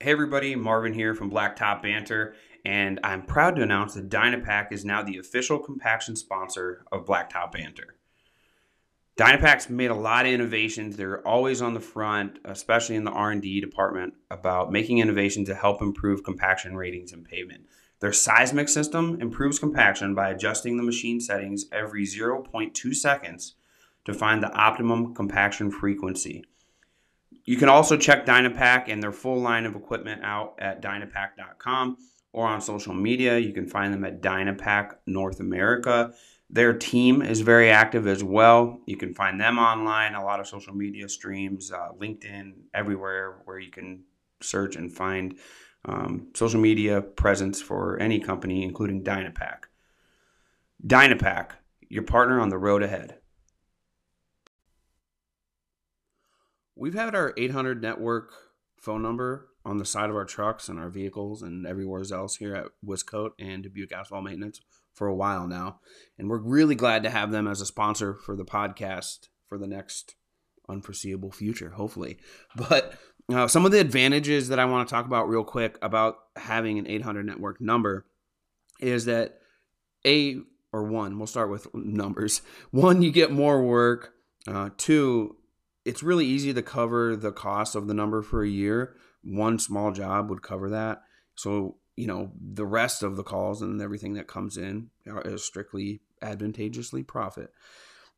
Hey everybody, Marvin here from Blacktop Banter, and I'm proud to announce that Dynapac is now the official compaction sponsor of Blacktop Banter. Dynapac's made a lot of innovations. They're always on the front, especially in the R&D department, about making innovations to help improve compaction ratings in pavement. Their seismic system improves compaction by adjusting the machine settings every 0.2 seconds to find the optimum compaction frequency. You can also check Dynapac and their full line of equipment out at dynapac.com or on social media. You can find them at Dynapac North America. Their team is very active as well. You can find them online, a lot of social media streams, uh, LinkedIn, everywhere where you can search and find um, social media presence for any company, including Dynapac. Dynapac, your partner on the road ahead. We've had our 800 network phone number on the side of our trucks and our vehicles and everywhere else here at Wiscoat and Dubuque Asphalt Maintenance for a while now. And we're really glad to have them as a sponsor for the podcast for the next unforeseeable future, hopefully. But uh, some of the advantages that I want to talk about real quick about having an 800 network number is that A or one, we'll start with numbers. One, you get more work. Uh, two, it's really easy to cover the cost of the number for a year. One small job would cover that. So, you know, the rest of the calls and everything that comes in is strictly advantageously profit.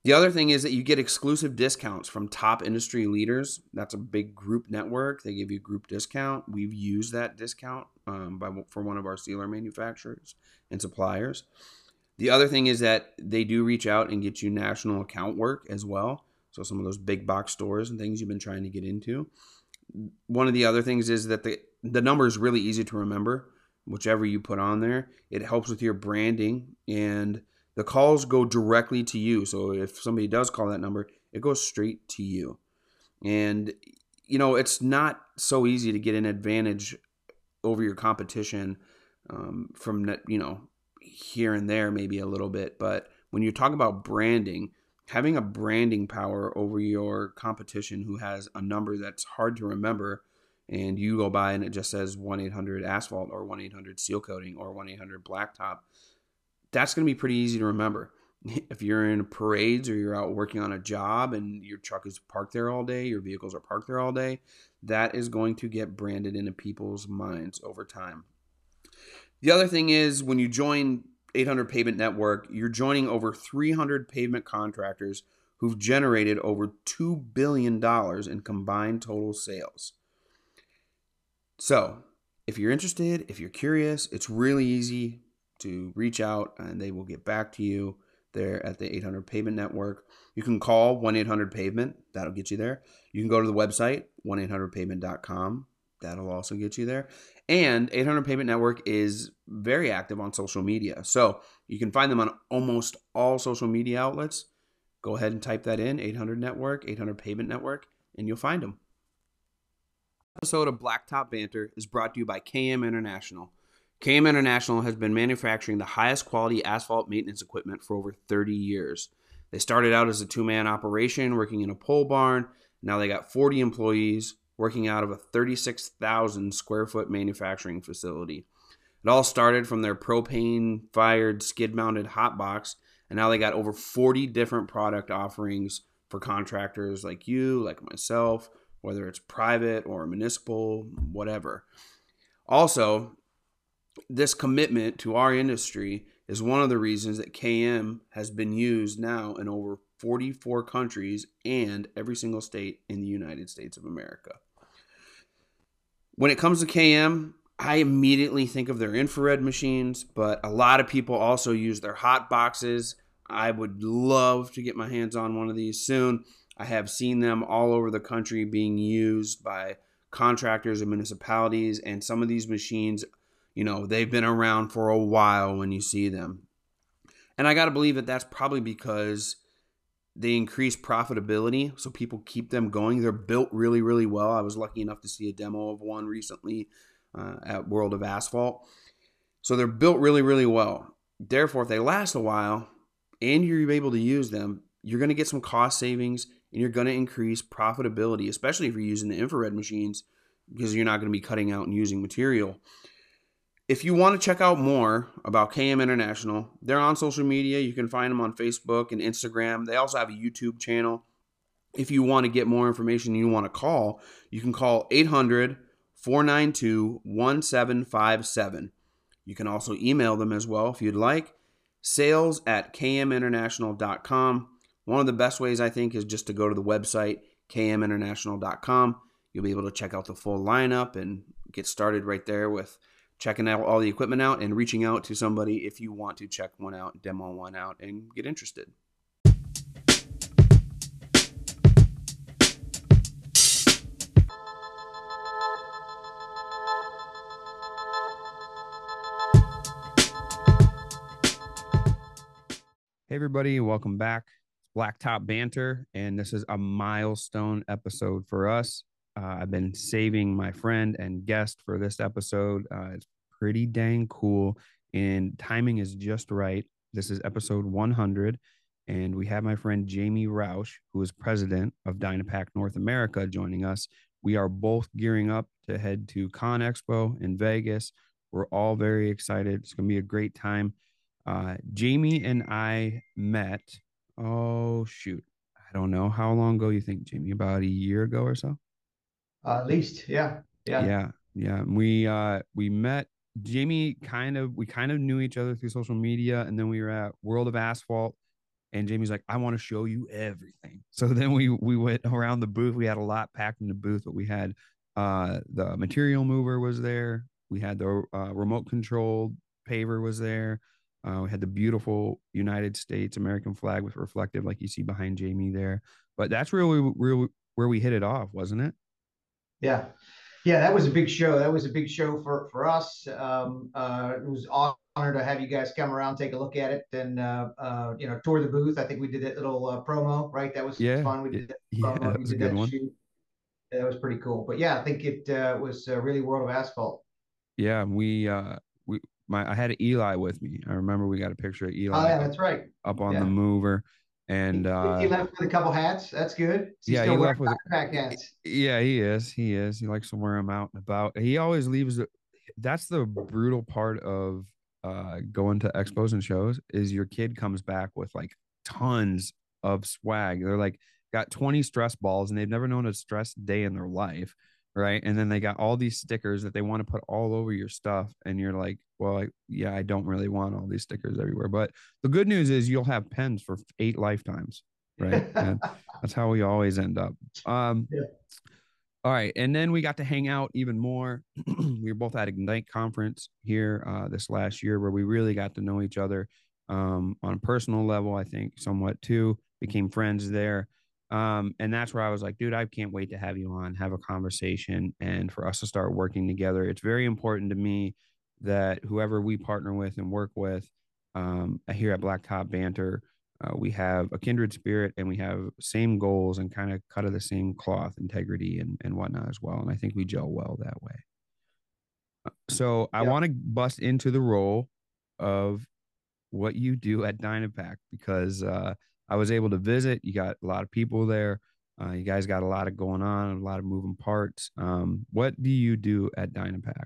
The other thing is that you get exclusive discounts from top industry leaders. That's a big group network. They give you group discount. We've used that discount um, by, for one of our sealer manufacturers and suppliers. The other thing is that they do reach out and get you national account work as well. So some of those big box stores and things you've been trying to get into. One of the other things is that the the number is really easy to remember. Whichever you put on there, it helps with your branding and the calls go directly to you. So if somebody does call that number, it goes straight to you. And you know, it's not so easy to get an advantage over your competition um, from you know here and there maybe a little bit, but when you talk about branding, having a branding power over your competition who has a number that's hard to remember and you go by and it just says 1-800 asphalt or 1-800 seal coating or 1-800 blacktop that's going to be pretty easy to remember. If you're in parades or you're out working on a job and your truck is parked there all day your vehicles are parked there all day that is going to get branded into people's minds over time. The other thing is when you join 800 Pavement Network, you're joining over 300 pavement contractors who've generated over $2 billion in combined total sales. So, if you're interested, if you're curious, it's really easy to reach out and they will get back to you there at the 800 Pavement Network. You can call 1 800 Pavement, that'll get you there. You can go to the website, 1 800 pavement.com, that'll also get you there. And 800 Pavement Network is very active on social media. So you can find them on almost all social media outlets. Go ahead and type that in 800 Network, 800 Pavement Network, and you'll find them. Episode of Blacktop Banter is brought to you by KM International. KM International has been manufacturing the highest quality asphalt maintenance equipment for over 30 years. They started out as a two man operation working in a pole barn. Now they got 40 employees working out of a 36,000 square foot manufacturing facility. It all started from their propane fired skid mounted hot box, and now they got over 40 different product offerings for contractors like you, like myself, whether it's private or municipal, whatever. Also, this commitment to our industry is one of the reasons that KM has been used now in over 44 countries and every single state in the United States of America. When it comes to KM, I immediately think of their infrared machines, but a lot of people also use their hot boxes. I would love to get my hands on one of these soon. I have seen them all over the country being used by contractors and municipalities, and some of these machines, you know, they've been around for a while when you see them. And I got to believe that that's probably because they increase profitability, so people keep them going. They're built really, really well. I was lucky enough to see a demo of one recently uh, at World of Asphalt. So they're built really, really well. Therefore, if they last a while and you're able to use them, you're going to get some cost savings and you're going to increase profitability, especially if you're using the infrared machines. because you're not going to be cutting out and using material. If you want to check out more about KM International, they're on social media. You can find them on Facebook and Instagram. They also have a YouTube channel. If you want to get more information and you want to call, you can call 800 492 1757. You can also email them as well if you'd like. Sales at kminternational.com. One of the best ways I think is just to go to the website, kminternational.com. You'll be able to check out the full lineup and get started right there with checking out all the equipment out and reaching out to somebody if you want to check one out, demo one out, and get interested. Hey, everybody, welcome back. It's Blacktop Banter, and this is a milestone episode for us. Uh, I've been saving my friend and guest for this episode. Uh, it's pretty dang cool, and timing is just right. This is episode 100, and we have my friend Jamie Roush, who is president of Dynapac North America, joining us. We are both gearing up to head to Con Expo in Vegas. We're all very excited. It's going to be a great time. Uh, Jamie and I met. Oh shoot, I don't know how long ago you think, Jamie? About a year ago or so. Uh, at least, yeah, yeah, yeah, yeah. We uh we met Jamie. Kind of, we kind of knew each other through social media, and then we were at World of Asphalt, and Jamie's like, "I want to show you everything." So then we we went around the booth. We had a lot packed in the booth, but we had uh the material mover was there. We had the uh, remote controlled paver was there. Uh, we had the beautiful United States American flag with reflective, like you see behind Jamie there. But that's really, really where we hit it off, wasn't it? Yeah, yeah, that was a big show. That was a big show for for us. Um, uh, it was honor to have you guys come around, take a look at it, and uh, uh, you know, tour the booth. I think we did that little uh, promo, right? That was yeah, fun. We did that yeah, promo. that was a good one. Shoot. That was pretty cool. But yeah, I think it uh, was uh, really World of Asphalt. Yeah, we uh, we my I had Eli with me. I remember we got a picture of Eli. Oh yeah, that's right. Up on yeah. the mover. And uh, he left with a couple hats. That's good. yeah, he left with backpack hats. Yeah, he is. He is. He likes to wear them out and about. He always leaves. That's the brutal part of uh, going to expos and shows is your kid comes back with like tons of swag. They're like got 20 stress balls and they've never known a stress day in their life right? And then they got all these stickers that they want to put all over your stuff, and you're like, well, like, yeah, I don't really want all these stickers everywhere. But the good news is you'll have pens for eight lifetimes, right? and that's how we always end up. Um, yeah. All right, and then we got to hang out even more. we were both at Ignite conference here uh, this last year, where we really got to know each other um, on a personal level. I think somewhat too. Became friends there. Um, and that's where I was like, dude, I can't wait to have you on, have a conversation, and for us to start working together. It's very important to me that whoever we partner with and work with um, here at Blacktop Banter, uh, we have a kindred spirit and we have same goals and kind of cut of the same cloth, integrity and, and whatnot as well. And I think we gel well that way. Uh, so I want to bust into the role of what you do at Dynapac because uh, I was able to visit. You got a lot of people there. Uh, you guys got a lot of going on, a lot of moving parts. Um, what do you do at Dynapac?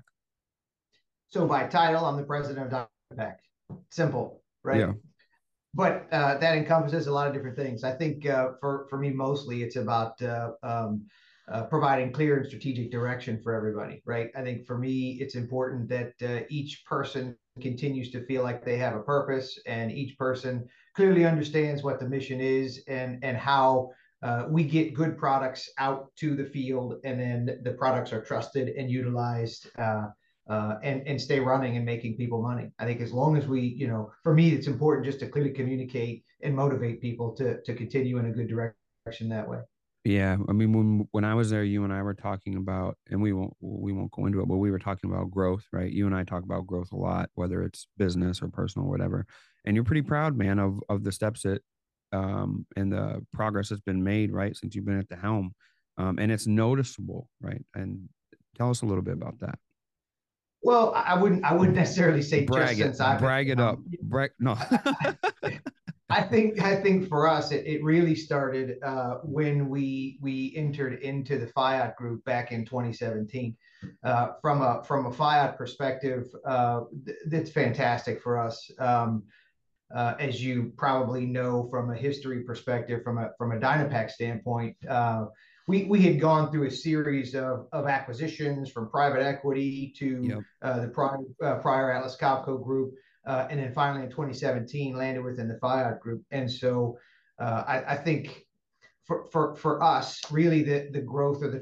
So by title, I'm the president of Dynapac. Simple, right? Yeah. But uh, that encompasses a lot of different things. I think uh, for for me, mostly it's about uh, um, uh, providing clear and strategic direction for everybody, right? I think for me, it's important that uh, each person continues to feel like they have a purpose and each person clearly understands what the mission is and and how uh, we get good products out to the field and then the products are trusted and utilized uh, uh, and and stay running and making people money. I think as long as we, you know, for me, it's important just to clearly communicate and motivate people to to continue in a good direction that way. Yeah, I mean, when when I was there, you and I were talking about, and we won't we won't go into it, but we were talking about growth, right? You and I talk about growth a lot, whether it's business or personal, or whatever. And you're pretty proud, man, of of the steps that um and the progress that's been made, right, since you've been at the helm, um, and it's noticeable, right? And tell us a little bit about that. Well, I wouldn't I wouldn't necessarily say brag just it, since I've brag it up, brag no. I think I think for us it, it really started uh, when we we entered into the Fayat group back in 2017. Uh, from a from a Fayat perspective, uh, th- that's fantastic for us. Um, uh, as you probably know from a history perspective, from a from a Dynapac standpoint, uh, we we had gone through a series of, of acquisitions from private equity to yep. uh, the prior, uh, prior Atlas Copco group, uh, and then finally in 2017 landed within the Fayat group. And so uh, I, I, think for, for for us, really the the growth of the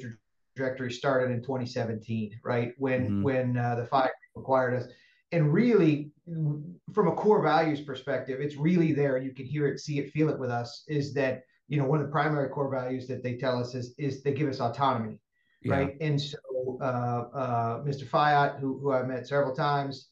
trajectory started in 2017, right when mm-hmm. when uh, the Fayat acquired us. And really, from a core values perspective, it's really there. You can hear it, see it, feel it with us. Is that you know one of the primary core values that they tell us is is they give us autonomy, yeah. right? And so uh, uh, Mr. Fayat, who who I've met several times,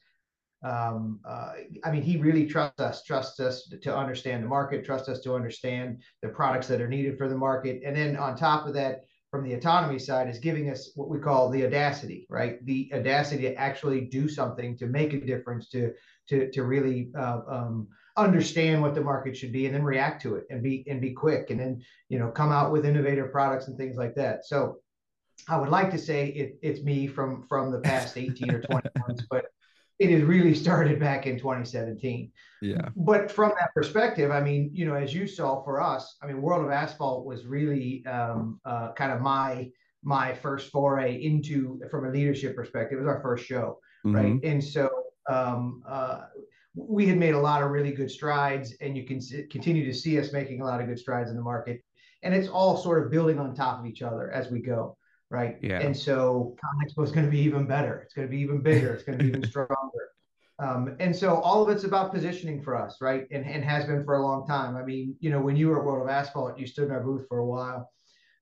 um, uh, I mean, he really trusts us, trusts us to understand the market, trusts us to understand the products that are needed for the market, and then on top of that, from the autonomy side, is giving us what we call the audacity, right? The audacity to actually do something to make a difference, to to to really uh, um, understand what the market should be and then react to it and be and be quick and then you know come out with innovative products and things like that so i would like to say it, it's me from from the past 18 or 20 months but it has really started back in 2017 yeah but from that perspective i mean you know as you saw for us i mean world of asphalt was really um, uh, kind of my my first foray into from a leadership perspective it was our first show mm-hmm. right and so um, uh, we had made a lot of really good strides, and you can continue to see us making a lot of good strides in the market. And it's all sort of building on top of each other as we go, right? Yeah. And so ConExpo is going to be even better. It's going to be even bigger. It's going to be even stronger. Um, and so all of it's about positioning for us, right? And, and has been for a long time. I mean, you know, when you were at World of Asphalt, you stood in our booth for a while.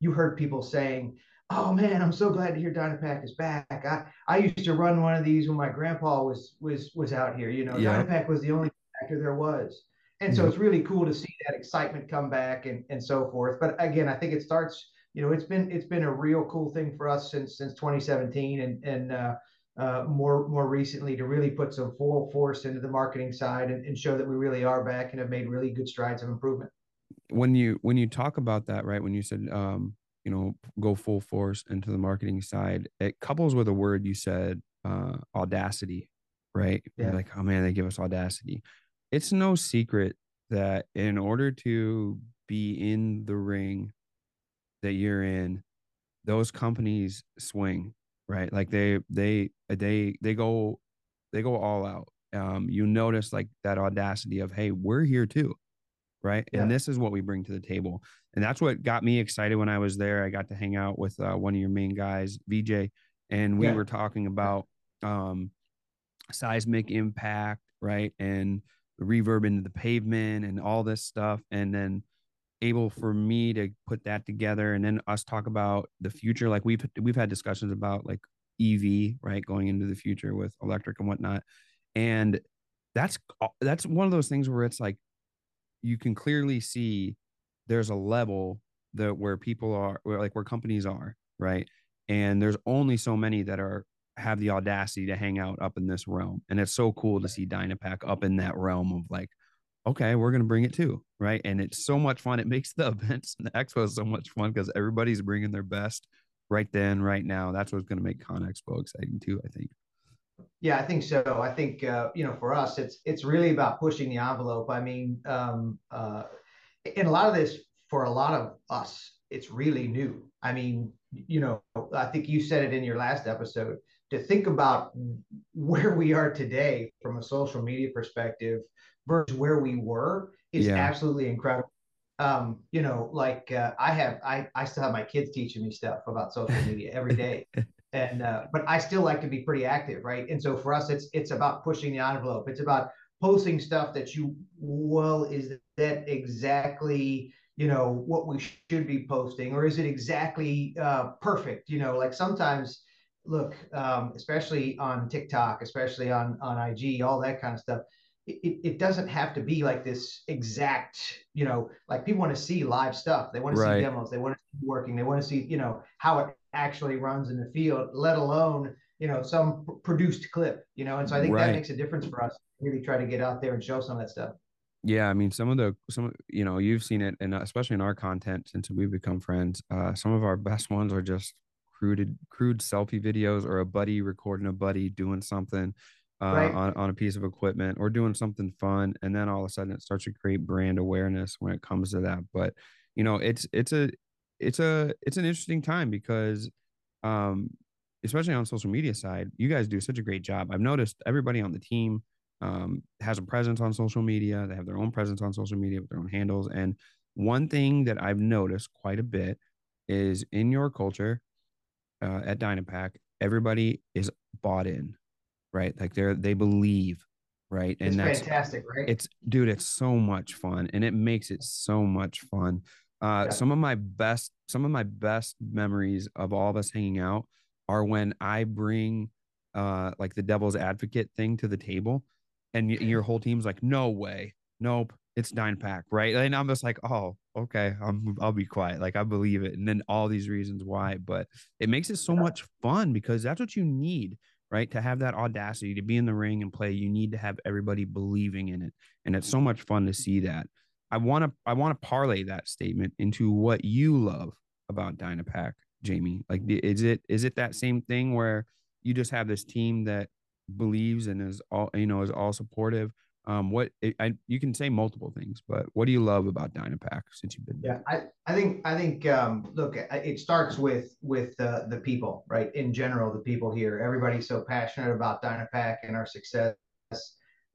You heard people saying, oh man, I'm so glad to hear Dynapac is back. I, I used to run one of these when my grandpa was was was out here. You know, yeah. Dynapac was the only factor there was. And so it's really cool to see that excitement come back and, and so forth. But again, I think it starts, you know, it's been it's been a real cool thing for us since since 2017 and and uh, uh, more more recently to really put some full force into the marketing side and, and show that we really are back and have made really good strides of improvement. When you when you talk about that, right? When you said um, you know go full force into the marketing side it couples with a word you said uh audacity right yeah. like oh man they give us audacity it's no secret that in order to be in the ring that you're in those companies swing right? Like they they they they go they go all out. Um you notice like that audacity of hey we're here too right? Yeah. and this is what we bring to the table. And that's what got me excited when i was there. I got to hang out with uh, one of your main guys vj and we yeah. were talking about um, seismic impact right? And reverb into the pavement and all this stuff. And then able for me to put that together and then us talk about the future like we've we've had discussions about like ev right going into the future with electric and whatnot. And that's uh, that's one of those things where it's like you can clearly see there's a level that where people are where like where companies are right? And there's only so many that are have the audacity to hang out up in this realm. And it's so cool to see dynapac up in that realm of like okay we're going to bring it too right and it's so much fun it makes the events and the expo so much fun because everybody's bringing their best right then right now that's what's going to make conexpo exciting too i think yeah, I think so. I think uh, you know, for us, it's it's really about pushing the envelope. I mean, um, uh, and a lot of this for a lot of us, it's really new. I mean, you know, I think you said it in your last episode. To think about where we are today from a social media perspective versus where we were is yeah. absolutely incredible. Um, you know, like uh, I have, I I still have my kids teaching me stuff about social media every day. and uh, but I still like to be pretty active, right? And so for us, it's it's about pushing the envelope. It's about posting stuff that you well is that exactly you know what we should be posting, or is it exactly uh, perfect? You know, like sometimes look, um, especially on TikTok, especially on on IG, all that kind of stuff. It, it doesn't have to be like this exact, you know, like people want to see live stuff. They want to right. see demos. They want to see working. They want to see, you know, how it actually runs in the field, let alone you know some produced clip. You know, and so I think right. that makes a difference for us. Really try to get out there and show some of that stuff. Yeah, I mean, some of the some you know you've seen it, and especially in our content since we've become friends. Uh, some of our best ones are just crude crude selfie videos or a buddy recording a buddy doing something uh, right. on on a piece of equipment or doing something fun, and then all of a sudden it starts to create brand awareness when it comes to that. But you know, it's it's a it's a it's an interesting time because um especially on social media side you guys do such a great job i've noticed everybody on the team um, has a presence on social media. They have their own presence on social media with their own handles. And one thing that I've noticed quite a bit is in your culture uh, at Dynapac, everybody is bought in, right? Like they're they believe, right? And it's that's fantastic, right? It's dude, it's so much fun, and it makes it so much fun. Uh, yeah. Some of my best, some of my best memories of all of us hanging out are when I bring uh like the devil's advocate thing to the table and your whole team's like, no way, nope, it's Dynapac, right? And I'm just like, oh, okay, I'm, I'll be quiet. Like I believe it, and then all these reasons why, but it makes it so much fun because that's what you need, right? To have that audacity to be in the ring and play, you need to have everybody believing in it, and it's so much fun to see that. I want to, I want to parlay that statement into what you love about Dynapac, Jamie. Like, is it, is it that same thing where you just have this team that believes and is all you know is all supportive um what I, you can say multiple things but what do you love about dynapac since you've been There? yeah i i think i think um look it starts with with uh, the people right? In general the people here. Everybody's so passionate about dynapac and our success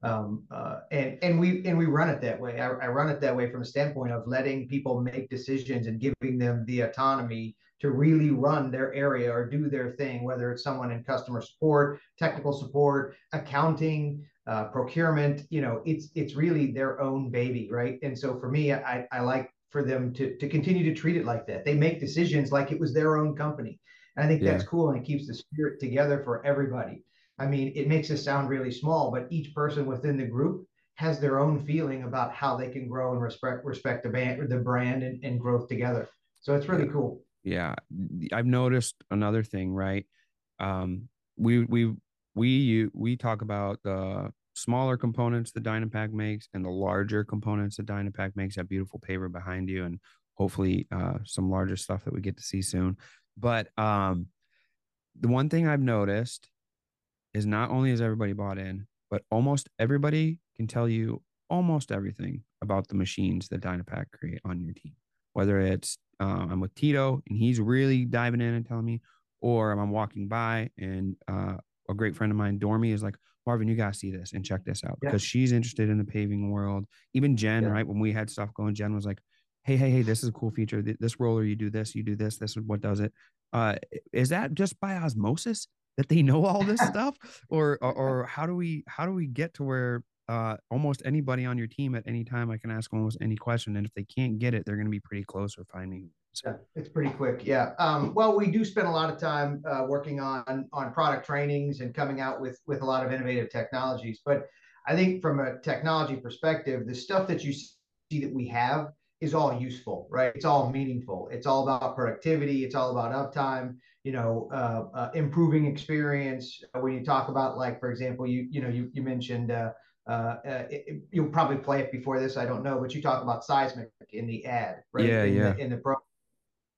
um uh and and we and we run it that way. I, I run it that way from a standpoint of letting people make decisions and giving them the autonomy to really run their area or do their thing, whether it's someone in customer support, technical support, accounting, uh, procurement. You know, it's it's really their own baby, right? And so for me, I, I like for them to to continue to treat it like that. They make decisions like it was their own company. And I think yeah. that's cool and it keeps the spirit together for everybody. I mean, it makes us sound really small, but each person within the group has their own feeling about how they can grow and respect respect the band, the brand, and, and growth together. So it's really cool yeah i've noticed another thing right um we we we we talk about the smaller components the dynapac makes and the larger components that dynapac makes that beautiful paver behind you and hopefully uh some larger stuff that we get to see soon. But um the one thing i've noticed is not only is everybody bought in but almost everybody can tell you almost everything about the machines that dynapac create on your team. Whether it's uh, I'm with Tito and he's really diving in and telling me, or I'm walking by and uh, a great friend of mine, Dormy, is like, Marvin, you gotta see this and check this out because yeah. she's interested in the paving world. Even Jen, yeah. right? When we had stuff going, Jen was like, Hey, hey, hey, this is a cool feature. This roller, you do this, you do this. This is what does it. Uh, is that just by osmosis that they know all this stuff, or, or or how do we how do we get to where uh, almost anybody on your team at any time. I can ask almost any question, and if they can't get it, they're going to be pretty close or finding. So. Yeah, it's pretty quick. Yeah. Um, well, we do spend a lot of time uh, working on on product trainings and coming out with with a lot of innovative technologies. But I think from a technology perspective, the stuff that you see that we have is all useful, right? It's all meaningful. It's all about productivity. It's all about uptime. You know, uh, uh, improving experience. When you talk about, like, for example, you you know, you you mentioned uh, uh, uh, it, you'll probably play it before this. I don't know, but you talk about seismic in the ad, right? Yeah, in yeah. The, in the pro,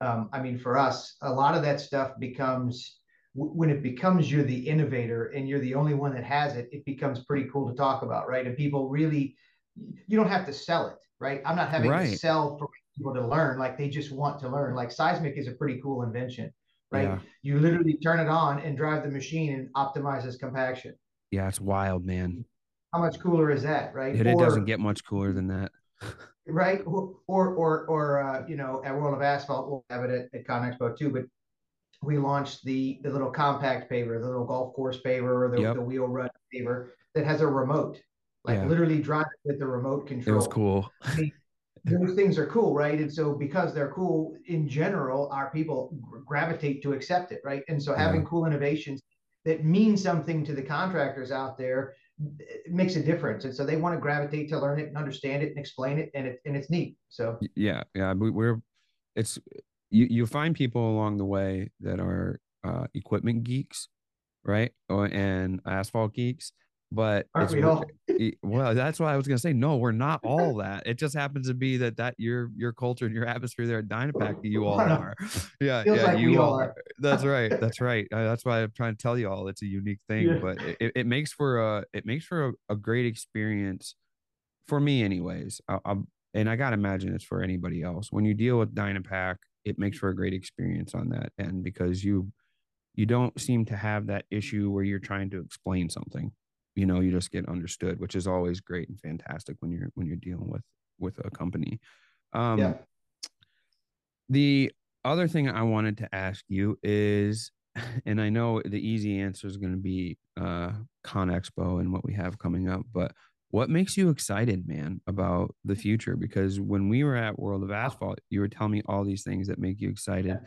um, I mean, for us, a lot of that stuff becomes when it becomes you're the innovator and you're the only one that has it. It becomes pretty cool to talk about, right? And people really, you don't have to sell it, right? I'm not having right. to sell for people to learn. Like they just want to learn. Like seismic is a pretty cool invention, right? Yeah. You literally turn it on and drive the machine and optimizes compaction. Yeah, it's wild, man how much cooler is that, right? It, it doesn't get much cooler than that. right? Or or or uh, you know, at World of Asphalt, we'll have it at, at ConExpo too. But we launched the the little compact paver, the little golf course paver, or the, yep. the wheel run paver that has a remote, like yeah. literally drive with the remote control. It was cool. I mean, those things are cool, right? And so because they're cool in general, our people gravitate to accept it, right? And so having yeah. cool innovations that mean something to the contractors out there makes a difference. And so they want to gravitate to learn it and understand it and explain it and it and it's neat. So yeah yeah we're it's you you find people along the way that are uh, equipment geeks right? Or and asphalt geeks but Aren't we all? well, that's why I was gonna say no. We're not all that. It just happens to be that that your your culture and your atmosphere there at Dynapac, you all are. Yeah, Feels yeah, like you all are. That's right. That's right. Uh, that's why I'm trying to tell you all it's a unique thing, Yeah. but it, it makes for a it makes for a, a great experience for me, anyways. I, I, and I gotta imagine it's for anybody else. When you deal with Dynapac, it makes for a great experience on that end because you you don't seem to have that issue where you're trying to explain something you know you just get understood which is always great and fantastic when you're when you're dealing with with a company um Yeah. the other thing i wanted to ask you is and i know the easy answer is going to be uh con expo and what we have coming up but what makes you excited man about the future because when we were at world of asphalt you were telling me all these things that make you excited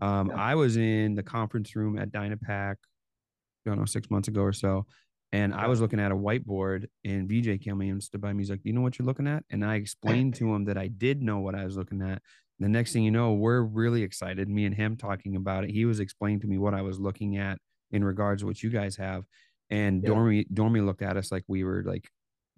um Yeah. i was in the conference room at dynapac I don't know, six months ago or so. And I was looking at a whiteboard and VJ came in and stood by me. He's like, Do you know what you're looking at? And I explained to him that I did know what I was looking at. The next thing you know, we're really excited. Me and him talking about it. He was explaining to me what I was looking at in regards to what you guys have. And Yeah. Dormy Dormy looked at us like we were like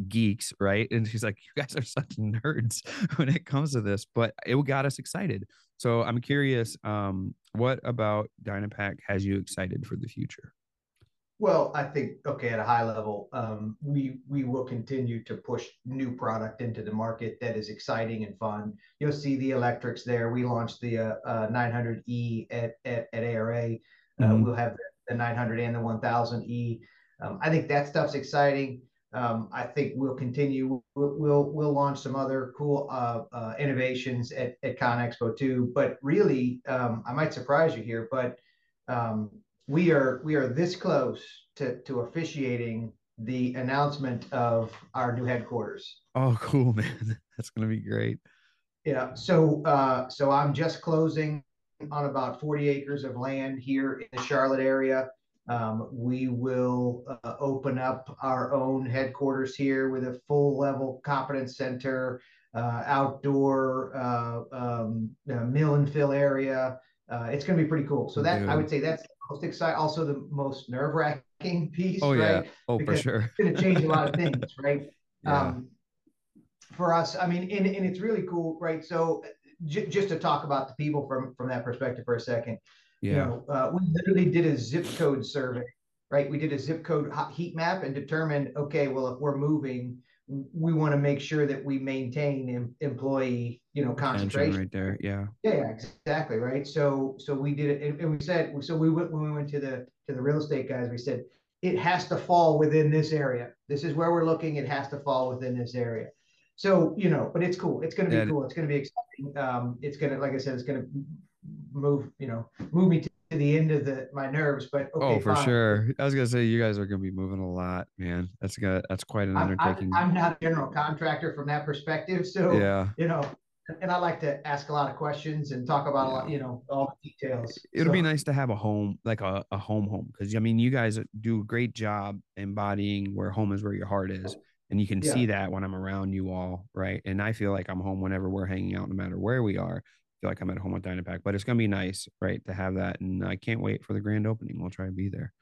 geeks, right? And she's like, You guys are such nerds when it comes to this, but it got us excited. So I'm curious, um, what about Dynapac has you excited for the future? Well, I think okay, at a high level, um, we we will continue to push new product into the market that is exciting and fun. You'll see the electrics there. We launched the uh, uh, 900E at, at at ARA. Uh, Mhm. We'll have the 900 and the 1000E. Um, I think that stuff's exciting. Um, I think we'll continue. We'll we'll, we'll launch some other cool uh, uh, innovations at at Con Expo too. But really, um, I might surprise you here, but um, we are we are this close to to officiating the announcement of our new headquarters. Oh, cool, man. That's gonna be great. Yeah, so uh, so I'm just closing on about 40 acres of land here in the Charlotte area. Um, we will uh, open up our own headquarters here with a full level competence center, uh, outdoor uh, um, uh, mill and fill area. Uh, it's going to be pretty cool. So that I would say that's most exciting, also the most nerve wracking piece, Oh yeah. right? Oh, for sure. It's going to change a lot of things, right? Yeah. um, for us, I mean, and, and it's really cool, right? So j- just to talk about the people from from that perspective for a second, you Yeah. know, uh, we literally did a zip code survey, right? We did a zip code hot- heat map and determined, okay, well, if we're moving, we want to make sure that we maintain em- employee, you know, concentration. right there. Yeah. Yeah, yeah, exactly, right? So, so we did it, and, we said, so we went, when we went to the, to the real estate guys, we said, it has to fall within this area. This is where we're looking, it has to fall within this area. So, you know, but it's cool, it's gonna Yeah. be cool, it's gonna be exciting, um, it's gonna, like I said, it's gonna move, you know, move me to the end of the, my nerves, but oh, okay, oh, for fine. sure. I was gonna say you guys are gonna be moving a lot, man. That's gonna that's quite an I'm, I'm, undertaking. I'm not a general contractor from that perspective, so, yeah. you know, and I like to ask a lot of questions and talk about a lot, you know, all the details. It'll be nice to have a home, like a, a home home. Cause I mean, you guys do a great job embodying where home is where your heart is. And you can Yeah. see that when I'm around you all, right? And I feel like I'm home whenever we're hanging out, no matter where we are. Feel like I'm at home with Dynapack, but it's gonna be nice, right, to have that. And I can't wait for the grand opening. We'll try to be there.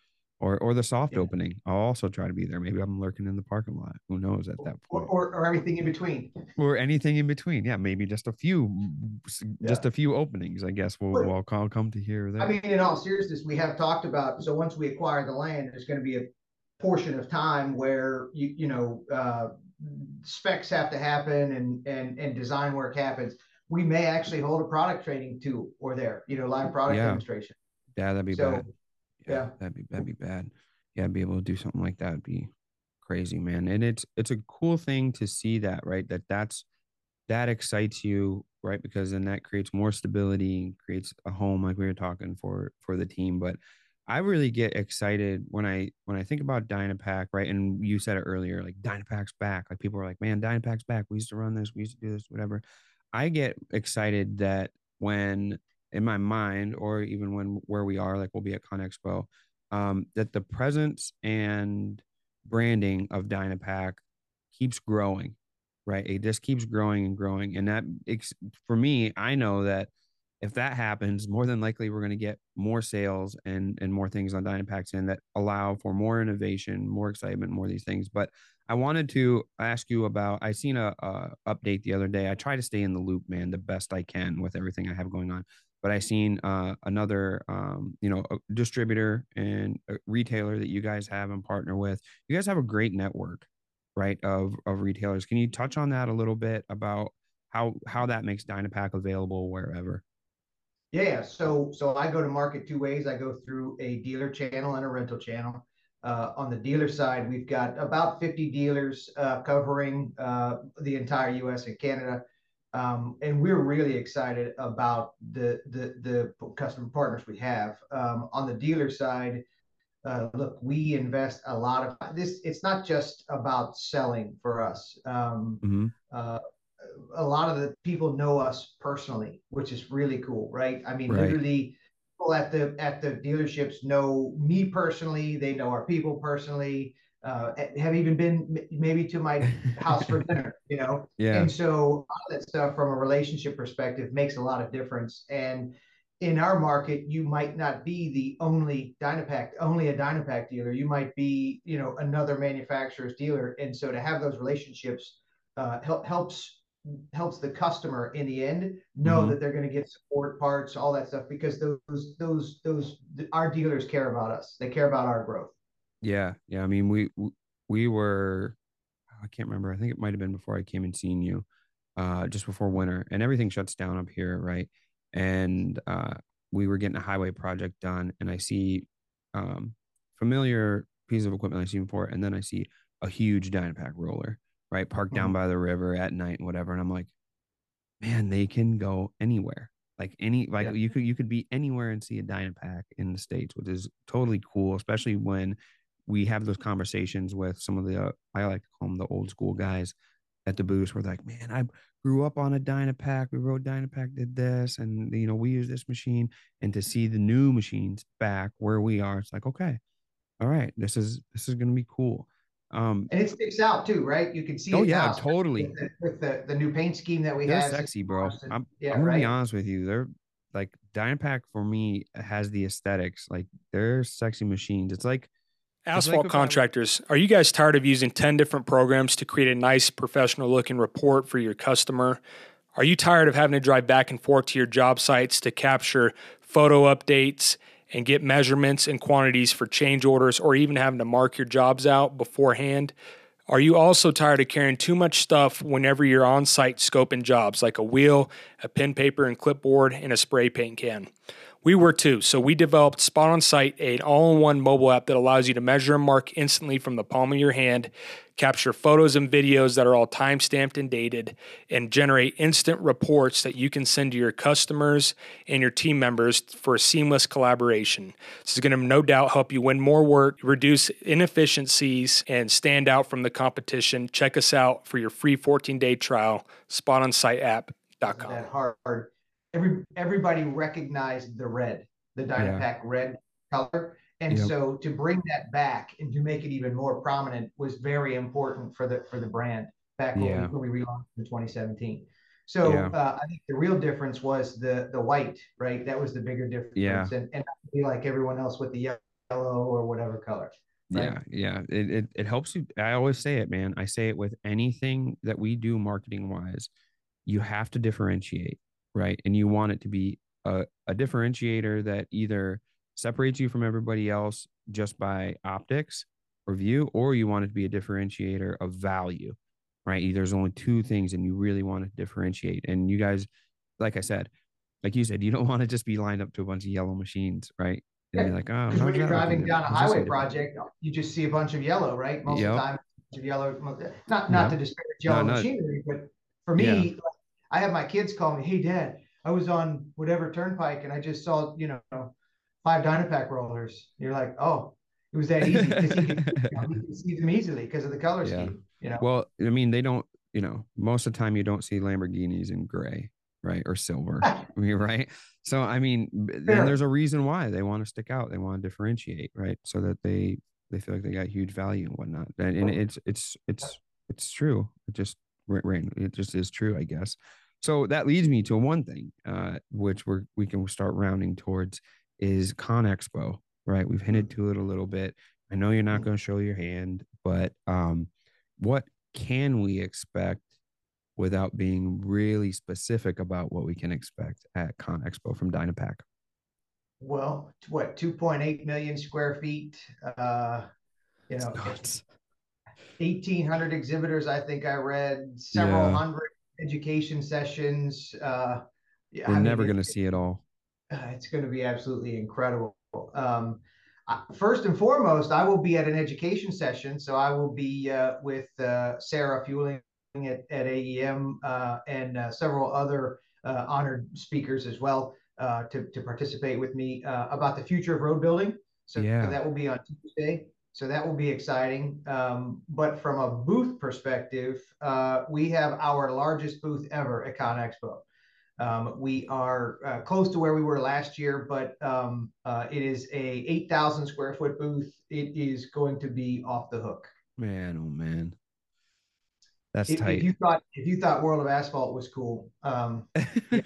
Or or the soft Yeah. opening. I'll also try to be there. Maybe I'm lurking in the parking lot. Who knows at that point? or, or everything in between. Or anything in between. Yeah, maybe just a few s- just a few openings, I guess. We'll we'll call come to here or there. I mean, in all seriousness, we have talked about, so once we acquire the land, there's gonna be a portion of time where you, you know, uh, specs have to happen and, and, and design work happens. We may actually hold a product training too, or there, you know, live product Yeah. demonstration. Yeah, that'd be So, bad. yeah. that'd be that'd be bad. Yeah, be able to do something like that would be crazy, man. And it's it's a cool thing to see that, right? That that's that excites you, right? Because then that creates more stability and creates a home, like we were talking for for the team. But I really get excited when I when I think about Dynapac, right? And you said it earlier, like Dynapac's back. Like people are like, man, Dynapac's back. We used to run this, we used to do this, whatever. I get excited that when in my mind, or even when where we are, like we'll be at Con Expo, um, that the presence and branding of Dynapac keeps growing, right? It just keeps growing and growing. And that, for me, I know that if that happens, more than likely we're going to get more sales and and more things on Dynapacs in that allow for more innovation, more excitement, more of these things. But I wanted to ask you about. I seen a, a update the other day. I try to stay in the loop, man, the best I can with everything I have going on. But I seen uh, another, um, you know, distributor and retailer that you guys have and partner with. You guys have a great network, right? Of of retailers. Can you touch on that a little bit about how how that makes Dynapac available wherever? Yeah, so so I go to market two ways. I go through a dealer channel and a rental channel. Uh, on the dealer side, we've got about 50 dealers uh, covering uh, the entire U.S. and Canada, um, and we're really excited about the the the customer partners we have. Um, on the dealer side, uh, look, we invest a lot of this. It's not just about selling for us. Um, mm-hmm. uh, a lot of the people know us personally, which is really cool, right? I mean, right. literally, people at the at the dealerships know me personally. They know our people personally. Uh, have even been maybe to my house for dinner, you know. Yeah. And so all that stuff from a relationship perspective makes a lot of difference. And in our market, you might not be the only Dynapac, only a Dynapac dealer. You might be, you know, another manufacturer's dealer. And so to have those relationships uh, help, helps helps the customer in the end know mm-hmm. that they're going to get support parts all that stuff because those those those our dealers care about us. They care about our growth. Yeah yeah i mean we we were i can't remember i think it might have been before i came and seen you uh just before winter and everything shuts down up here right? And uh we were getting a highway project done and i see um familiar piece of equipment i've seen before and then i see a huge dynapac roller right? Parked down mm-hmm. by the river at night and whatever. And I'm like, man, they can go anywhere. Like any, like yeah. you could, you could be anywhere and see a Dynapac in the States, which is totally cool, especially when we have those conversations with some of the, uh, I like to call them the old school guys at the booth. We're like, man, I grew up on a Dynapac. We rode Dynapac, did this, and you know, we use this machine. And to see the new machines back where we are, it's like, okay, all right, this is this is gonna be cool. Um, and it sticks out too, right? You can see. Oh yeah, totally. With, the, with the, the, new paint scheme that we they're have. sexy, bro. I'm, yeah, I'm gonna right? be honest with you. They're like Dynapac for me has the aesthetics. Like they're sexy machines. It's like asphalt like contractors. Are you guys tired of using ten different programs to create a nice professional looking report for your customer? Are you tired of having to drive back and forth to your job sites to capture photo updates and get measurements and quantities for change orders or even having to mark your jobs out beforehand? Are you also tired of carrying too much stuff whenever you're on site scoping jobs, like a wheel, a pen paper and clipboard, and a spray paint can? We were too, so we developed Spot on Site, an all in one mobile app that allows you to measure and mark instantly from the palm of your hand, capture photos and videos that are all time stamped and dated, and generate instant reports that you can send to your customers and your team members for seamless collaboration. This is going to no doubt help you win more work, reduce inefficiencies, and stand out from the competition. Check us out for your free 14 day trial, spotonsiteapp.com. That hard every everybody recognized the red, the Dynapac yeah. red color. And yep. so to bring that back and to make it even more prominent was very important for the for the brand back when, yeah. we, when we relaunched in 2017. So yeah. uh, I think the real difference was the the white, right? That was the bigger difference. Yeah. And, and be like everyone else with the yellow or whatever color. Right? Yeah, yeah. It, it it helps you. I always say it, man. I say it with anything that we do marketing wise. You have to differentiate right? And you want it to be a, a differentiator that either separates you from everybody else just by optics or view, or you want it to be a differentiator of value, right? There's only two things, and you really want to differentiate. And you guys, like I said, like you said, you don't want to just be lined up to a bunch of yellow machines, right? And you're like, oh, when you're driving down a highway project, you just see a bunch of yellow, right? Most yep. of the time, yellow. Not not yep. to disparage yellow no, machinery, but for me, yeah. I have my kids call me, "Hey, Dad, I was on whatever turnpike and I just saw, you know, five Dynapac rollers." You're like, "Oh, it was that easy because you, can, know, you can see them easily because of the color yeah. scheme." You know. Well, I mean, they don't. You know, most of the time you don't see Lamborghinis in gray, right, or silver, right? So, I mean, then there's a reason why they want to stick out. They want to differentiate, right, so that they they feel like they got huge value and whatnot. And, and it's it's it's it's true. It just rain. It just is true, I guess. So that leads me to one thing, uh, which we're we can start rounding towards is Con Expo, right? We've hinted to it a little bit. I know you're not going to show your hand, but um, what can we expect without being really specific about what we can expect at Con Expo from Dynapac? Well, what 2.8 million square feet? Uh, you know, 1,800 exhibitors. I think I read several yeah. hundred education sessions. Uh, We're I never going to see it all. Uh, it's going to be absolutely incredible. Um, first and foremost, I will be at an education session. So I will be uh, with uh, Sarah Fueling at, at AEM uh, and uh, several other uh, honored speakers as well uh, to, to participate with me about the future of road building. So, yeah. so that will be on Tuesday. So that will be exciting. Um, but from a booth perspective, we have our largest booth ever at Con Expo. Um, we are uh, close to where we were last year, but um, uh, it is a 8,000 square foot booth. It is going to be off the hook. Man, oh man, that's if, tight. If you thought if you thought World of Asphalt was cool, um, yeah.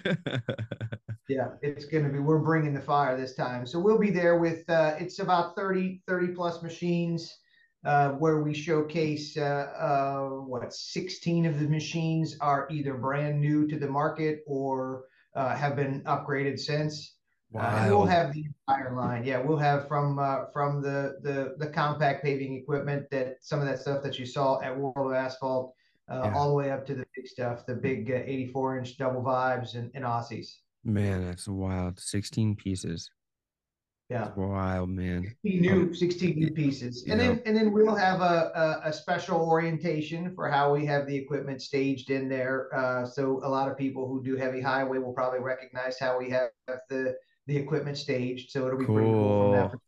yeah, it's going to be. We're bringing the fire this time, so we'll be there with. Uh, it's about 30 30 plus machines uh, where we showcase uh, uh, what 16 of the machines are either brand new to the market or uh, have been upgraded since. Uh, wow. we'll have the entire line. Yeah, we'll have from uh, from the, the the compact paving equipment that some of that stuff that you saw at World of Asphalt, yeah. all the way up to the big stuff, the big 84 inch double vibes and, and Aussies. Man, that's wild. 16 pieces. Yeah. Wild man. 16 new, 16 new pieces. And yeah. then and then we'll have a, a, a, special orientation for how we have the equipment staged in there. Uh, so a lot of people who do heavy highway will probably recognize how we have the the equipment staged. So it'll be cool. pretty cool from that perspective.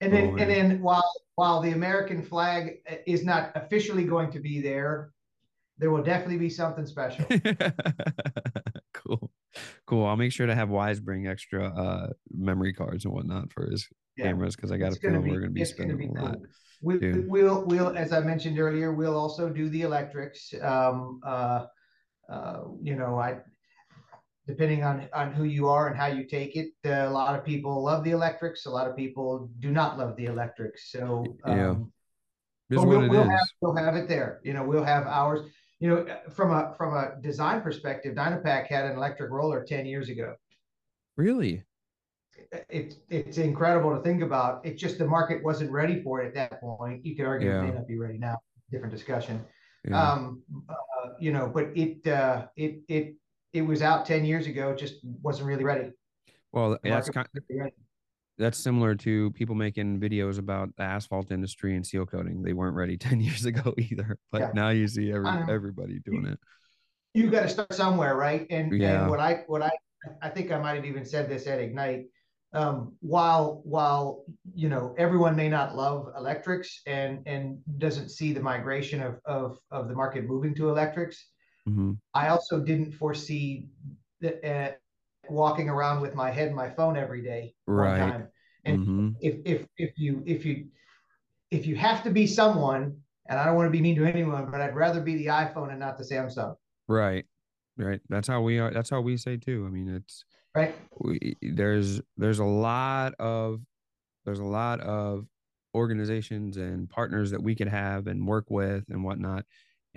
And then and then while while the American flag is not officially going to be there, there will definitely be something special. cool. Cool. I'll make sure to have Wise bring extra uh, memory cards and whatnot for his yeah. cameras because I got a feeling we're going to be spending a lot. We, will we'll as I mentioned earlier, we'll also do the electrics. Um, uh, uh, you know, I depending on on who you are and how you take it. Uh, a lot of people love the electrics. A lot of people do not love the electrics. So um, yeah, but we'll, we'll have, we'll have it there. You know, we'll have ours you know, from a from a design perspective, Dynapac had an electric roller 10 years ago. Really? It's it's incredible to think about. It's just the market wasn't ready for it at that point. You could argue yeah. it may not be ready now. Different discussion. Yeah. Um, uh, you know, but it uh, it it it was out 10 years ago. Just wasn't really ready. Well, that's kind. Of, that's similar to people making videos about the asphalt industry and seal coating. They weren't ready 10 years ago either, but yeah. now you see every, everybody doing it. You got to start somewhere, right? And, yeah. and what I, what I, I think I might have even said this at Ignite. Um, while, while, you know, everyone may not love electrics and, and doesn't see the migration of, of, of the market moving to electrics. Mm-hmm. I also didn't foresee that, uh, walking around with my head and my phone every day. Right. And mm-hmm. if if if you if you if you have to be someone, and I don't want to be mean to anyone, but I'd rather be the iPhone and not the Samsung. Right. Right. That's how we are. That's how we say too. I mean, it's right. We, there's there's a lot of there's a lot of organizations and partners that we could have and work with and whatnot.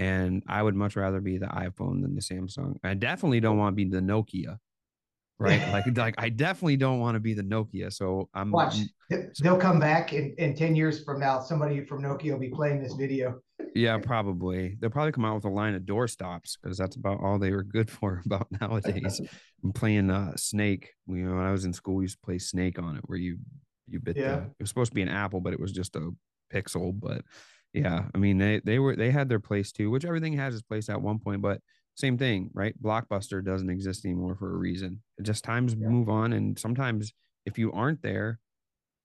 And I would much rather be the iPhone than the Samsung. I definitely don't want to be the Nokia right? like, like I definitely don't want to be the Nokia. So I'm watch. They'll come back in, in 10 years from now. Somebody from Nokia will be playing this video. yeah, probably. They'll probably come out with a line of door stops because that's about all they were good for about nowadays. I'm playing uh Snake. You know, when I was in school, we used to play Snake on it where you you bit yeah. the it was supposed to be an apple, but it was just a pixel. But yeah, I mean they they were they had their place too, which everything has its place at one point, but same thing, right? Blockbuster doesn't exist anymore for a reason. It just times yeah. move on. And sometimes if you aren't there,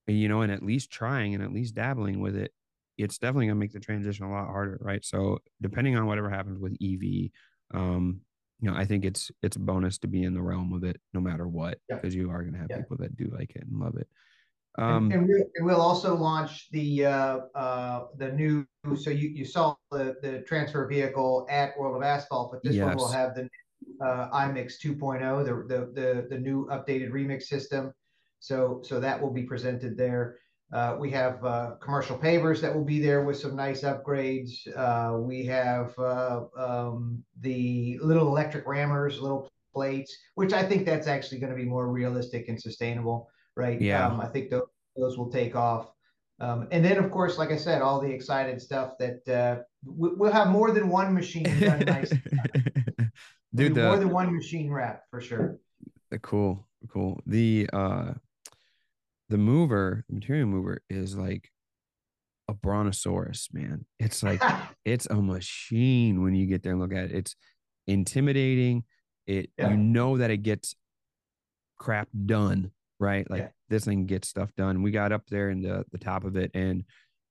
you know, and at least trying and at least dabbling with it, it's definitely gonna make the transition a lot harder, right? So depending on whatever happens with EV, um, you know, I think it's it's a bonus to be in the realm of it no matter what, because yeah. you are gonna have yeah. people that do like it and love it. Um, and, and, we'll, also launch the uh, uh, the new. So you, you saw the the transfer vehicle at World of Asphalt, but this yes. one will have the uh, iMix 2.0, the, the the the new updated remix system. So so that will be presented there. Uh, we have uh, commercial pavers that will be there with some nice upgrades. Uh, we have uh, um, the little electric rammers, little plates, which I think that's actually going to be more realistic and sustainable, right? Yeah. Um, I think those, those will take off. Um, and then, of course, like I said, all the excited stuff that uh, we, will have more than one machine done nice. Dude, the, more than one machine wrap for sure. Cool, cool. The uh, the mover, the material mover, is like a brontosaurus, man. It's like it's a machine when you get there and look at it. It's intimidating. It yeah. you know that it gets crap done, right? Like yeah. this thing gets stuff done. We got up there in the the top of it, and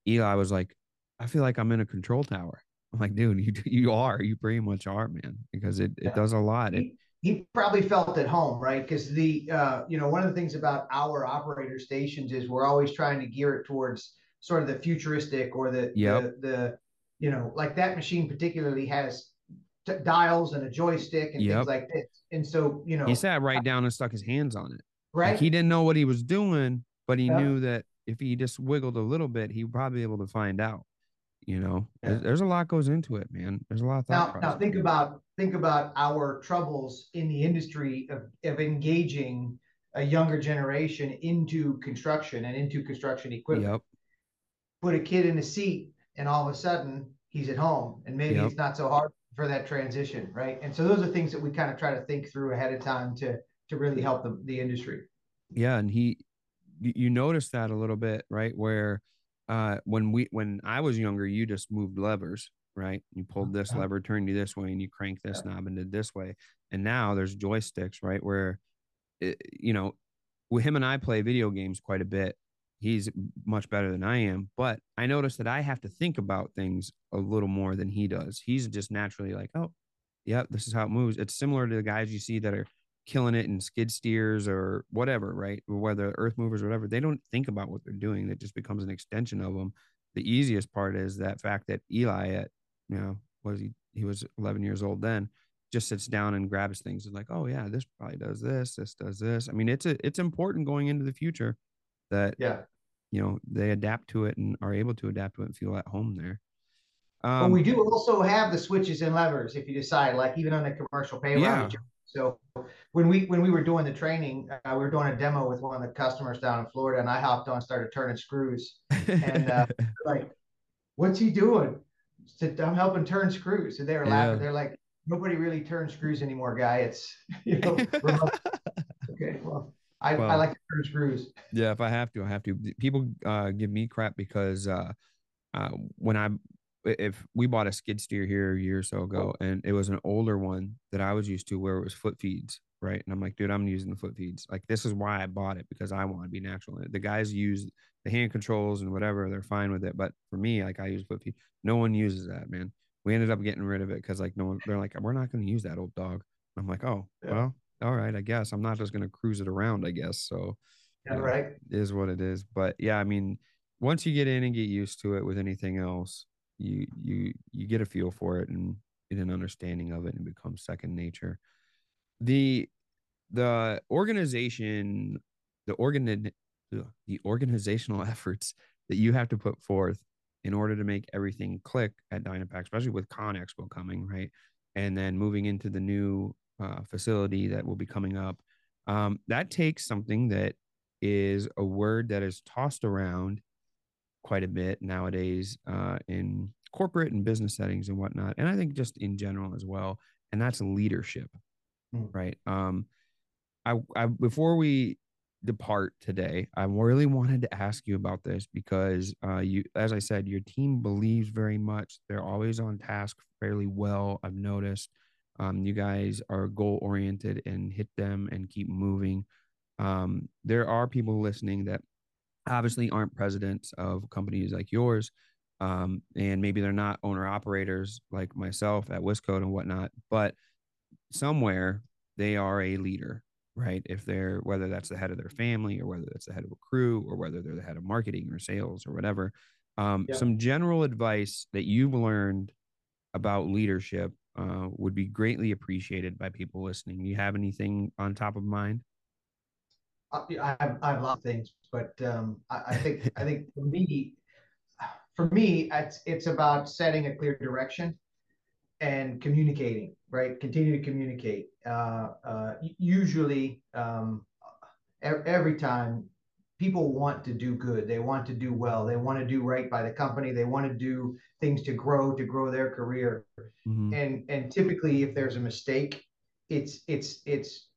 Eli was like, "I feel like I'm in a control tower." I'm like, "Dude, you you are. You pretty much are, man, because it yeah. it does a lot." It, he probably felt at home, right? Because the uh, you know one of the things about our operator stations is we're always trying to gear it towards sort of the futuristic or the yep. the, the you know like that machine particularly has t- dials and a joystick and yep. things like this. And so you know he sat right down and stuck his hands on it. Right. Like he didn't know what he was doing, but he yep. knew that if he just wiggled a little bit, he'd probably be able to find out. You know, yeah. there's, there's, a lot goes into it, man. There's a lot of thought. Now, now think about think about our troubles in the industry of, of engaging a younger generation into construction and into construction equipment. Yep. Put a kid in a seat, and all of a sudden he's at home, and maybe yep. it's not so hard for that transition, right? And so those are things that we kind of try to think through ahead of time to to really help the, the industry. Yeah, and he, you notice that a little bit, right? Where uh, when we when I was younger, you just moved levers, right? You pulled this yeah. lever, turned you this way, and you cranked this yeah. knob and did this way. And now there's joysticks, right? Where, it, you know, with him and I play video games quite a bit. He's much better than I am, but I notice that I have to think about things a little more than he does. He's just naturally like, oh, yeah, this is how it moves. It's similar to the guys you see that are killing it in skid steers or whatever, right? Whether earth movers or whatever, they don't think about what they're doing. It just becomes an extension of them. The easiest part is that fact that Eli at, you know, was he, he was 11 years old then, just sits down and grabs things and like, oh yeah, this probably does this, this does this. I mean, it's a, it's important going into the future that, yeah, you know, they adapt to it and are able to adapt to it and feel at home there. Um, but we do also have the switches and levers if you decide, like even on the commercial payload. Yeah. So when we when we were doing the training, uh, we were doing a demo with one of the customers down in Florida, and I hopped on, started turning screws, and uh, like, "What's he doing?" Said, "I'm helping turn screws." And they were laughing. Yeah. They're like, "Nobody really turns screws anymore, guy. It's you know." okay, well. I, well, I like to turn screws. Yeah, if I have to, I have to. People uh, give me crap because uh, uh, when I if we bought a skid steer here a year or so ago oh. and it was an older one that I was used to where it was foot feeds, right? And I'm like, dude, I'm using the foot feeds. Like this is why I bought it because I want to be natural. The guys use the hand controls and whatever, they're fine with it. But for me, like I use foot feed. No one uses that, man. We ended up getting rid of it because like no one they're like, we're not gonna use that old dog. I'm like, oh, yeah. well, all right, I guess. I'm not just gonna cruise it around, I guess. So yeah, right. Is what it is. But yeah, I mean, once you get in and get used to it with anything else, you you you get a feel for it and get an understanding of it and becomes second nature the the organization the organ the organizational efforts that you have to put forth in order to make everything click at Dynapac, especially with ConExpo coming, right? And then moving into the new uh, facility that will be coming up. Um, that takes something that is a word that is tossed around quite a bit nowadays uh, in corporate and business settings and whatnot, and I think just in general as well. And that's leadership, mm. right? Um, I, I before we depart today, I really wanted to ask you about this because uh, you, as I said, your team believes very much. They're always on task fairly well. I've noticed. Um, you guys are goal oriented and hit them and keep moving. Um, there are people listening that obviously aren't presidents of companies like yours. Um, and maybe they're not owner operators like myself at Wiscoat and whatnot, but somewhere they are a leader, right? If they're whether that's the head of their family or whether that's the head of a crew or whether they're the head of marketing or sales or whatever. Um, yeah. Some general advice that you've learned about leadership uh, would be greatly appreciated by people listening. Do you have anything on top of mind? I have, I have a lot of things, but um, I, I think I think for me, for me, it's it's about setting a clear direction and communicating. Right, continue to communicate. Uh, uh, usually, um, every time people want to do good, they want to do well, they want to do right by the company, they want to do things to grow to grow their career. Mm-hmm. And and typically, if there's a mistake, it's it's it's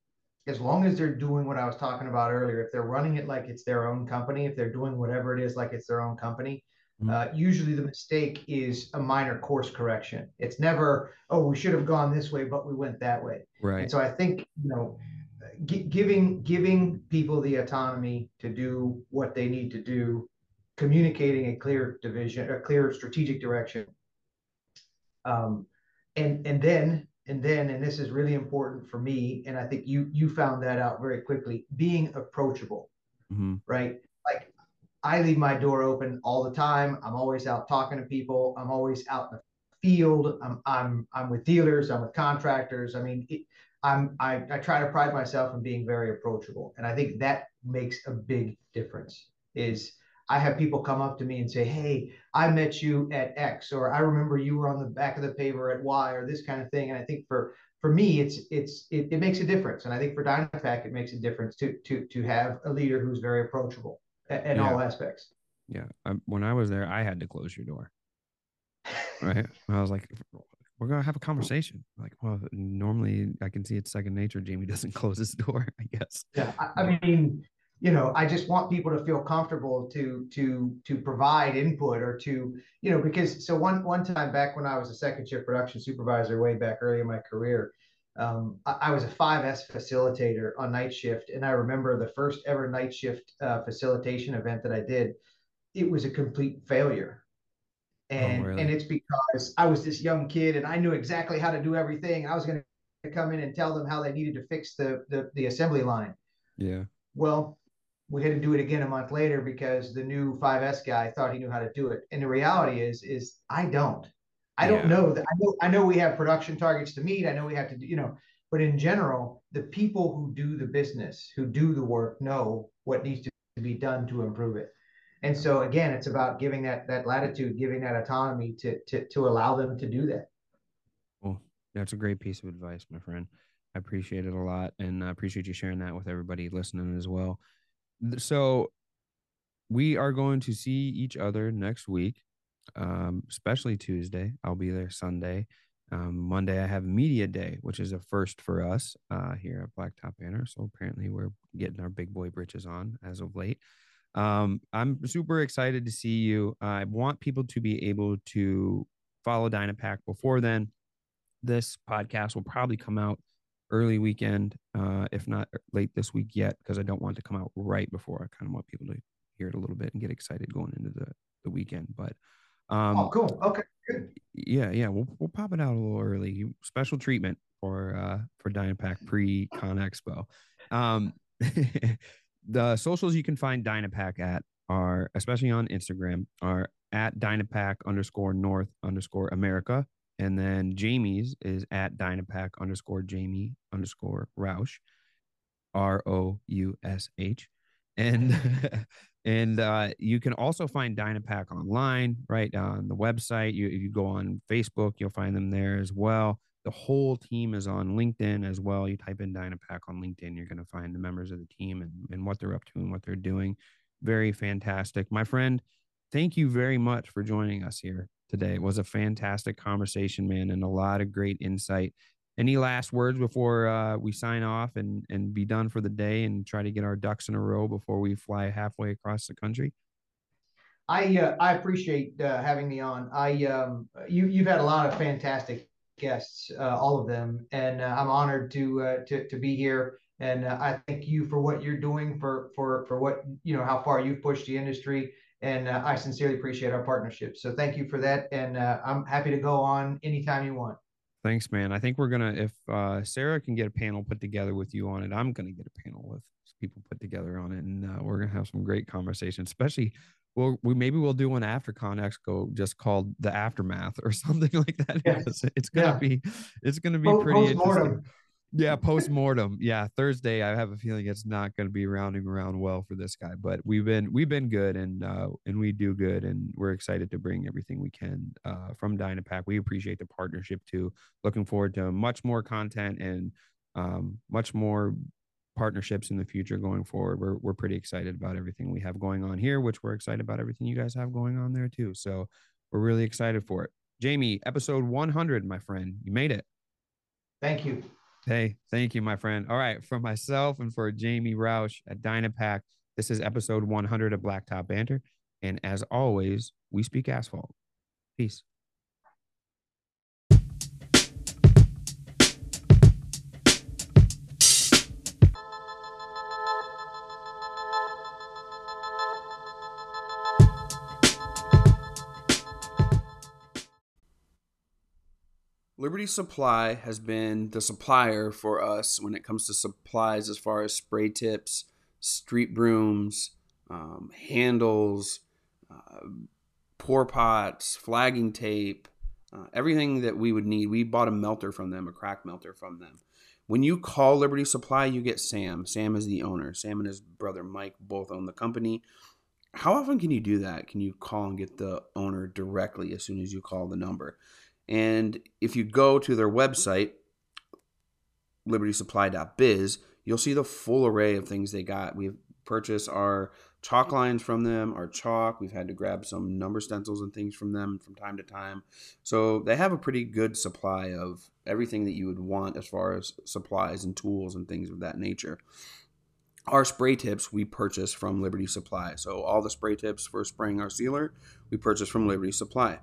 as long as they're doing what I was talking about earlier, if they're running it like it's their own company, if they're doing whatever it is like it's their own company, mm-hmm. uh, usually the mistake is a minor course correction. It's never, oh, we should have gone this way, but we went that way. Right. And so I think, you know, g- giving giving people the autonomy to do what they need to do, communicating a clear division, a clear strategic direction, um, and and then and then and this is really important for me and i think you you found that out very quickly being approachable mm-hmm. right? Like i leave my door open all the time. I'm always out talking to people. I'm always out in the field. I'm i'm i'm with dealers. I'm with contractors. I mean it, i'm I, I try to pride myself in being very approachable and i think that makes a big difference is I have people come up to me and say, Hey, I met you at X, or I remember you were on the back of the paper at Y, or this kind of thing. And I think for for me, it's it's it, it makes a difference. And I think for Dynapac, it makes a difference to to to have a leader who's very approachable in yeah. all aspects. Yeah. Um, when I was there, I had to close your door. Right. I was like, we're gonna have a conversation. Like, well, normally I can see it's second nature. Jamie doesn't close his door, I guess. Yeah, I, I mean, you know i just want people to feel comfortable to to to provide input or to you know because so one one time back when i was a second shift production supervisor way back early in my career um, I, I, was a 5s facilitator on night shift. And i remember the first ever night shift uh, facilitation event that i did it was a complete failure. Oh, and oh, really? and it's because i was this young kid and i knew exactly how to do everything. I was going to come in and tell them how they needed to fix the the, the assembly line. Yeah. Well we had to do it again a month later because the new 5S guy thought he knew how to do it. And the reality is, is I don't. I yeah. don't know that. I know. I know we have production targets to meet. I know we have to, do, you know. But in general, the people who do the business, who do the work, know what needs to be done to improve it. And so again, it's about giving that that latitude, giving that autonomy to to to allow them to do that. Well, that's a great piece of advice, my friend. I appreciate it a lot, and I appreciate you sharing that with everybody listening as well so we are going to see each other next week, um, especially Tuesday. I'll be there Sunday. Um, Monday, I have media day, which is a first for us uh, here at Blacktop Banter. So apparently, we're getting our big boy britches on as of late. Um, I'm super excited to see you. I want people to be able to follow Dynapac before then. This podcast will probably come out early weekend, uh, if not late this week yet, because I don't want to come out right before. I kind of want people to hear it a little bit and get excited going into the, the weekend. But um, oh, cool. Okay, good. Yeah, yeah, we'll we'll pop it out a little early. Special treatment for uh for Dynapac pre Con Expo. Um, the socials you can find Dynapac at are, especially on Instagram, are at Dynapac underscore North underscore America and then Jamie's is at Dynapac underscore Jamie underscore Roush, R O U S H. And and uh, you can also find Dynapac online, right on the website. You if you go on Facebook, you'll find them there as well. The whole team is on LinkedIn as well. You type in Dynapac on LinkedIn, you're going to find the members of the team and, and what they're up to and what they're doing. Very fantastic. My friend, thank you very much for joining us here today. It was a fantastic conversation, man, and a lot of great insight. Any last words before uh, we sign off and and be done for the day and try to get our ducks in a row before we fly halfway across the country? I uh, I appreciate uh, having me on. I um, you you've had a lot of fantastic guests, uh, all of them, and uh, I'm honored to uh, to to be here. And I thank you for what you're doing for for for what you know how far you've pushed the industry and uh, I sincerely appreciate our partnership. So thank you for that, and uh, I'm happy to go on anytime you want. Thanks, man. I think we're gonna if uh, Sarah can get a panel put together with you on it, I'm gonna get a panel with people put together on it, and uh, we're gonna have some great conversations, especially well, we maybe we'll do one after ConExpo just called the aftermath or something like that. Yes. It's gonna yeah. be it's gonna be pretty interesting. Yeah, post mortem. Yeah, Thursday. I have a feeling it's not going to be rounding around well for this guy, but we've been we've been good and uh, and we do good, and we're excited to bring everything we can uh, from Dynapac. We appreciate the partnership too. Looking forward to much more content and um, much more partnerships in the future going forward. We're we're pretty excited about everything we have going on here, which we're excited about everything you guys have going on there too. So we're really excited for it. Jamie, episode 100, my friend, you made it. Thank you. Hey, thank you, my friend. All right, for myself and for Jamie Roush at Dynapac, this is episode 100 of Blacktop Banter. And as always, we speak asphalt. Peace. Liberty Supply has been the supplier for us when it comes to supplies as far as spray tips, street brooms, um, handles, uh, pour pots, flagging tape, uh, everything that we would need. We bought a melter from them, a crack melter from them. When you call Liberty Supply, you get Sam. Sam is the owner. Sam and his brother Mike both own the company. How often can you do that? Can you call and get the owner directly as soon as you call the number? And if you go to their website, libertysupply.biz, you'll see the full array of things they got. We've purchased our chalk lines from them, our chalk. We've had to grab some number stencils and things from them from time to time. So they have a pretty good supply of everything that you would want as far as supplies and tools and things of that nature. Our spray tips we purchase from Liberty Supply. So all the spray tips for spraying our sealer, we purchase from Liberty Supply.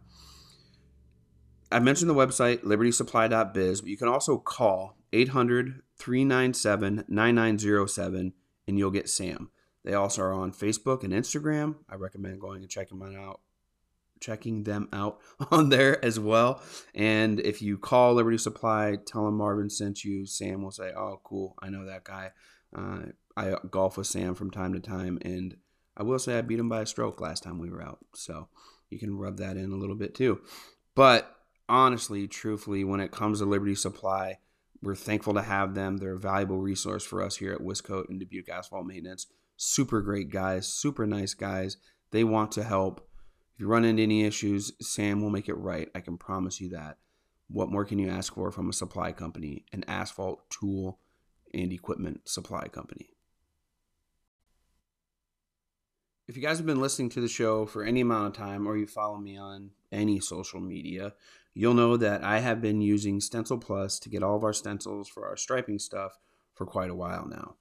I mentioned the website libertysupply.biz, but you can also call 800 397 9907 and you'll get Sam. They also are on Facebook and Instagram. I recommend going and checking them out checking them out on there as well. And if you call Liberty Supply, tell them Marvin sent you. Sam will say, "Oh, cool, I know that guy." Uh, I golf with Sam from time to time, and I will say I beat him by a stroke last time we were out. So you can rub that in a little bit too. But honestly, truthfully, when it comes to Liberty Supply, we're thankful to have them. They're a valuable resource for us here at Wiscoat and Dubuque Asphalt Maintenance. Super great guys, super nice guys. They want to help. If you run into any issues, Sam will make it right. I can promise you that. What more can you ask for from a supply company, an asphalt tool and equipment supply company? If you guys have been listening to the show for any amount of time or you follow me on any social media, you'll know that I have been using Stencil Plus to get all of our stencils for our striping stuff for quite a while now.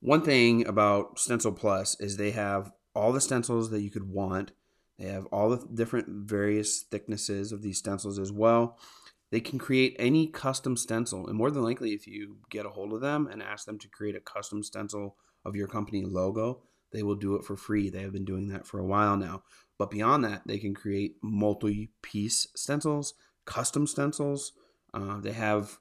One thing about Stencil Plus is they have all the stencils that you could want. They have all the different various thicknesses of these stencils as well. They can create any custom stencil, and more than likely, if you get a hold of them and ask them to create a custom stencil of your company logo, they will do it for free. They have been doing that for a while now. But beyond that, they can create multi piece stencils, custom stencils. Uh, they have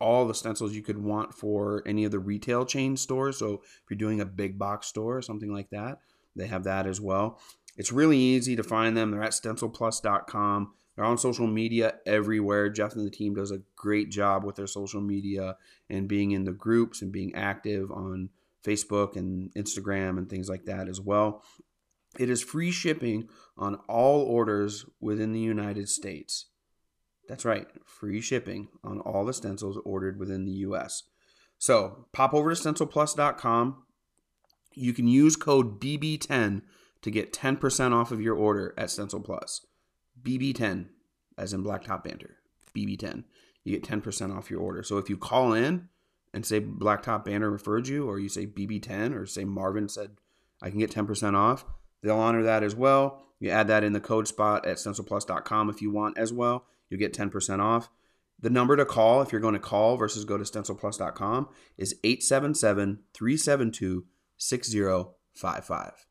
all the stencils you could want for any of the retail chain stores. So if you're doing a big box store or something like that, they have that as well. It's really easy to find them. They're at stencilplus.com. They're on social media everywhere. Jeff and the team does a great job with their social media and being in the groups and being active on Facebook and Instagram and things like that as well. It is free shipping on all orders within the United States. That's right, free shipping on all the stencils ordered within the US. So pop over to stencilplus.com. You can use code BB10 to get 10% off of your order at Stencil Plus. BB10, as in Blacktop Banter. BB10. You get 10% off your order. So if you call in and say Blacktop Banter referred you, or you say BB10, or say Marvin said I can get 10% off, They'll honor that as well. You add that in the code spot at stencilplus.com if you want as well. You get 10% off. The number to call if you're going to call versus go to stencilplus.com is 877 372 6055.